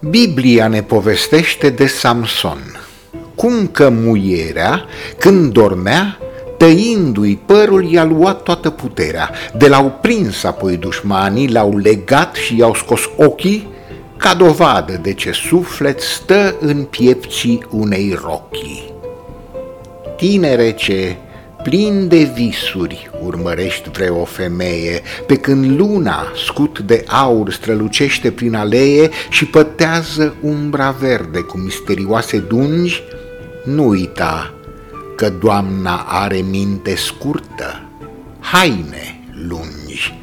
Biblia ne povestește de Samson, cum că muierea, când dormea, tăindu-i părul, i-a luat toată puterea. De l-au prins apoi dușmanii, l-au legat și i-au scos ochii, ca dovadă de ce suflet stă în piepții unei rochii. Tinere ce plin de visuri urmărești vreo femeie, pe când luna, scut de aur, strălucește prin alee și pătează umbra verde cu misterioase dungi, nu uita că doamna are minte scurtă, haine lungi.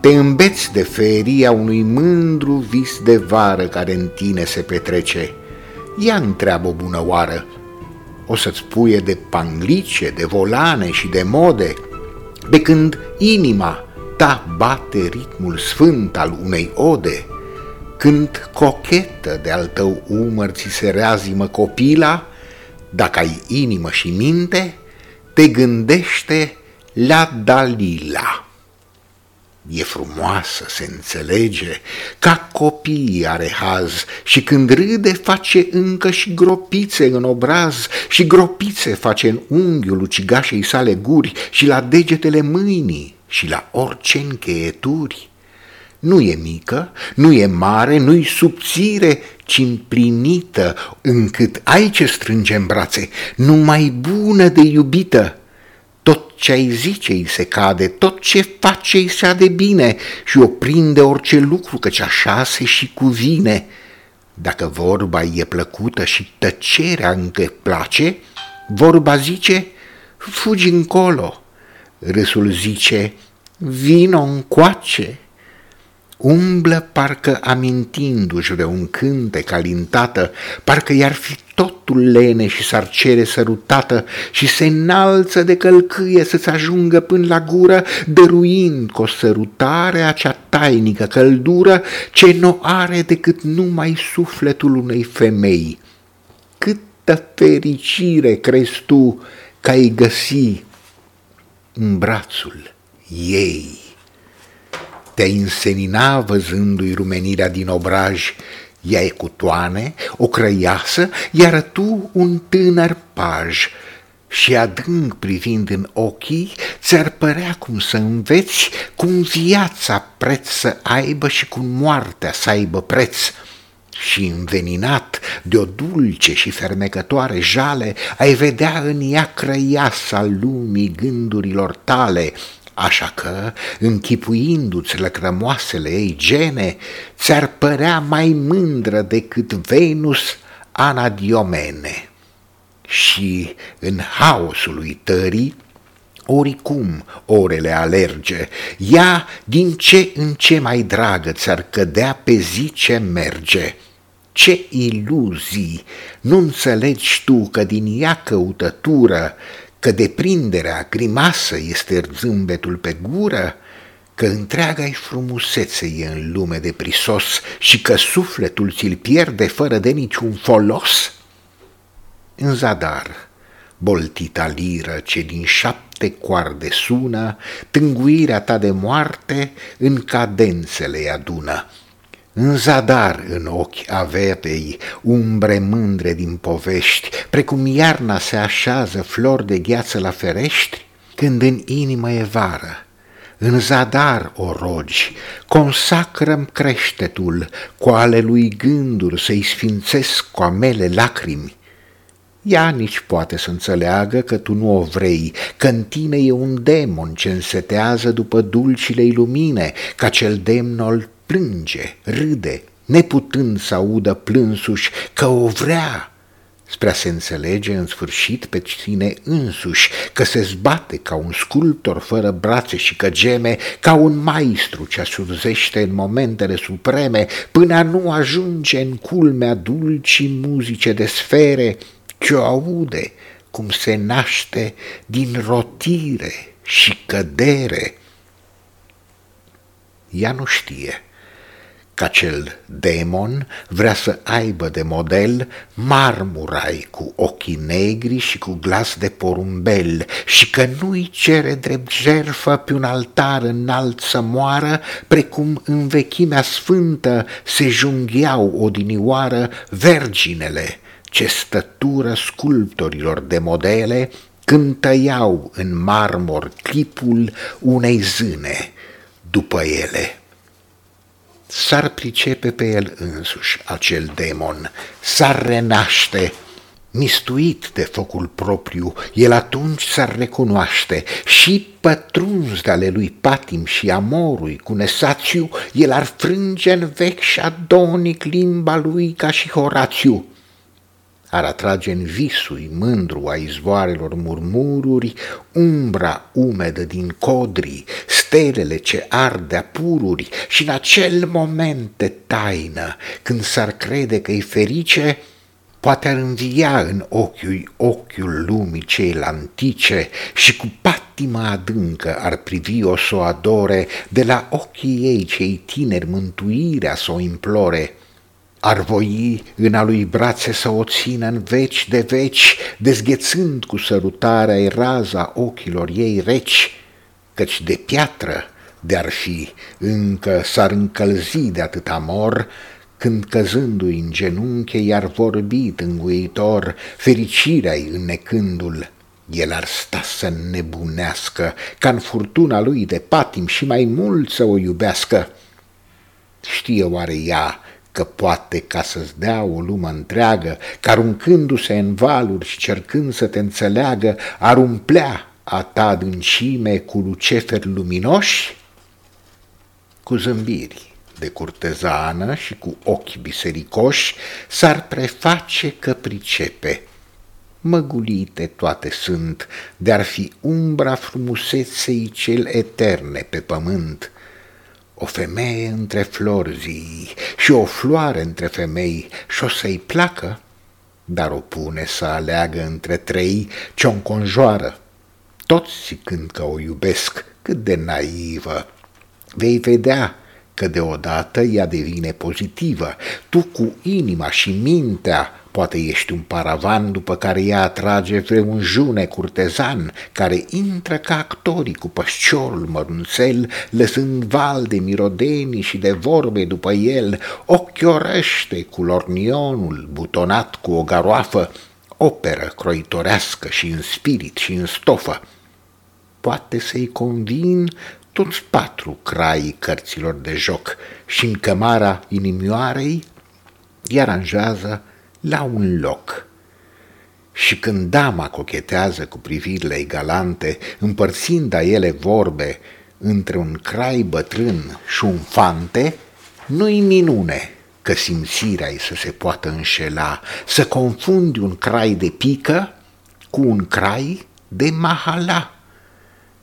Te îmbeți de feria unui mândru vis de vară care în tine se petrece. Ia întreabă o bună oară, o să-ți puie de panglice, de volane și de mode, de când inima ta bate ritmul sfânt al unei ode, când cochetă de al tău umăr ți se reazimă copila, dacă ai inimă și minte, te gândește la Dalila. E frumoasă, se înțelege, ca copiii are haz și când râde face încă și gropițe în obraz și gropițe face în unghiul ucigașei sale guri și la degetele mâinii și la orice încheieturi. Nu e mică, nu e mare, nu-i subțire, ci împlinită, încât ai ce strânge în brațe, numai bună de iubită. Tot ce ai zice îi se cade, tot ce face îi se ade bine și o prinde orice lucru, căci așa se și cuvine. Dacă vorba e plăcută și tăcerea încă place, vorba zice, fugi încolo. Râsul zice, vino încoace umblă parcă amintindu-și de un cântec alintată, parcă i-ar fi totul lene și s-ar cere sărutată și se înalță de călcâie să-ți ajungă până la gură, dăruind cu o sărutare acea tainică căldură ce nu are decât numai sufletul unei femei. Câtă fericire crezi tu că ai găsi în brațul ei te însenina văzându-i rumenirea din obraj, ea e cu toane, o crăiasă, iar tu un tânăr paj, și adânc privind în ochii, ți-ar părea cum să înveți cum viața preț să aibă și cum moartea să aibă preț. Și înveninat de o dulce și fermecătoare jale, ai vedea în ea crăiasa lumii gândurilor tale, așa că, închipuindu-ți lăcrămoasele ei gene, ți-ar părea mai mândră decât Venus Anadiomene. Și în haosul uitării, oricum orele alerge, ea din ce în ce mai dragă ți-ar cădea pe zi ce merge. Ce iluzii! Nu înțelegi tu că din ea căutătură că deprinderea grimasă este zâmbetul pe gură, că întreaga-i frumusețe e în lume de prisos și că sufletul ți-l pierde fără de niciun folos? În zadar, boltita liră ce din șapte coarde sună, tânguirea ta de moarte în cadențele adună. În zadar în ochi avetei, umbre mândre din povești, precum iarna se așează flori de gheață la ferești, când în inimă e vară. În zadar o rogi, consacrăm creștetul, cu ale lui gânduri să-i sfințesc cu amele lacrimi. Ea nici poate să înțeleagă că tu nu o vrei, că în tine e un demon ce însetează după dulcile lumine, ca cel demnul plânge, râde, neputând să audă plânsuși că o vrea, spre a se înțelege în sfârșit pe sine însuși, că se zbate ca un sculptor fără brațe și că geme, ca un maestru ce asurzește în momentele supreme, până a nu ajunge în culmea dulcii muzice de sfere, ce o aude cum se naște din rotire și cădere. Ea nu știe că acel demon vrea să aibă de model marmurai cu ochii negri și cu glas de porumbel și că nu-i cere drept jerfă pe un altar înalt să moară, precum în vechimea sfântă se junghiau odinioară verginele, ce stătură sculptorilor de modele când tăiau în marmor clipul unei zâne după ele s-ar pricepe pe el însuși acel demon, s-ar renaște, mistuit de focul propriu, el atunci s-ar recunoaște și pătruns de ale lui patim și amorui cu nesațiu, el ar frânge în vechi și adonic limba lui ca și Horațiu. Ar atrage în visui mândru a izvoarelor murmururi, umbra umedă din codrii, stelele ce ardea pururi și în acel moment de taină, când s-ar crede că-i ferice, poate ar învia în ochiul ochiul lumii cei antice și cu patima adâncă ar privi-o să o adore, de la ochii ei cei tineri mântuirea să o implore, ar voi în a lui brațe să o țină în veci de veci, dezghețând cu sărutarea raza ochilor ei reci, căci de piatră de-ar fi, încă s-ar încălzi de atât amor, când căzându-i în genunche i-ar vorbi tânguitor, fericirea-i înnecându-l, el ar sta să nebunească, ca în furtuna lui de patim și mai mult să o iubească. Știe oare ea că poate ca să-ți dea o lume întreagă, că aruncându-se în valuri și cercând să te înțeleagă, ar umplea a ta dâncime cu luceferi luminoși? Cu zâmbiri de curtezană și cu ochi bisericoși s-ar preface că pricepe. Măgulite toate sunt, de-ar fi umbra frumuseței cel eterne pe pământ, o femeie între flori zi și o floare între femei și o să-i placă, dar o pune să aleagă între trei ce-o înconjoară. Toți zicând că o iubesc, cât de naivă, vei vedea că deodată ea devine pozitivă. Tu cu inima și mintea Poate ești un paravan după care ea atrage vreun june curtezan care intră ca actorii cu pășciorul mărunțel, lăsând val de mirodenii și de vorbe după el, ochiorăște cu lornionul butonat cu o garoafă, operă croitorească și în spirit și în stofă. Poate să-i convin toți patru craii cărților de joc și în cămara inimioarei îi aranjează la un loc. Și când dama cochetează cu privirile galante, împărțind a ele vorbe între un crai bătrân și un fante, nu-i minune că simțirea să se poată înșela, să confundi un crai de pică cu un crai de mahala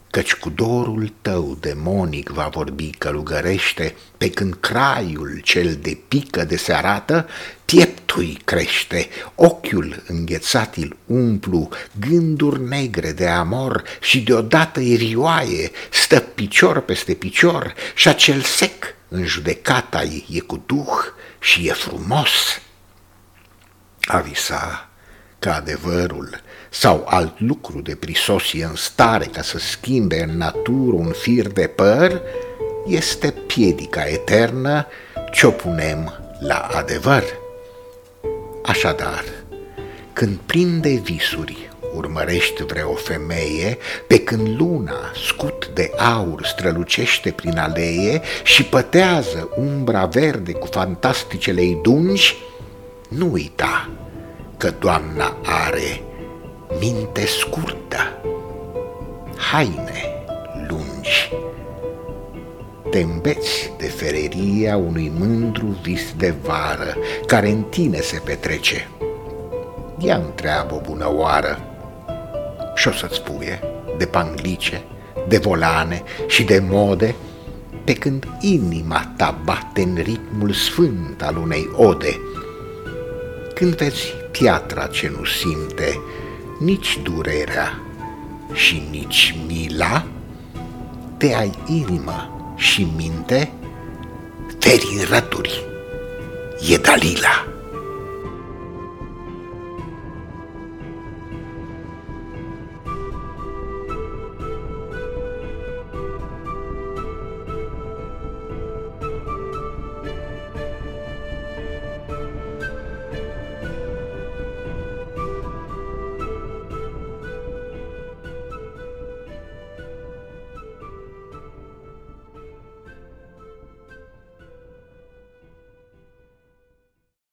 căci cu dorul tău demonic va vorbi călugărește, pe când craiul cel de pică de se arată, pieptui crește, ochiul înghețat îl umplu, gânduri negre de amor și deodată rioaie, stă picior peste picior și acel sec în judecata e cu duh și e frumos. Avisa că adevărul sau alt lucru de prisosie în stare ca să schimbe în natură un fir de păr, este piedica eternă ce o punem la adevăr. Așadar, când plin de visuri urmărești vreo femeie, pe când luna, scut de aur, strălucește prin alee și pătează umbra verde cu fantasticele dungi, nu uita că Doamna are minte scurtă, haine lungi. Te îmbeți de fereria unui mândru vis de vară care în tine se petrece. Ea întreabă o bună oară și o să-ți spuie de panglice, de volane și de mode, pe când inima ta bate în ritmul sfânt al unei ode. Când vezi piatra ce nu simte, nici durerea și nici mila, te ai inimă și minte puteri în rături. E Dalila.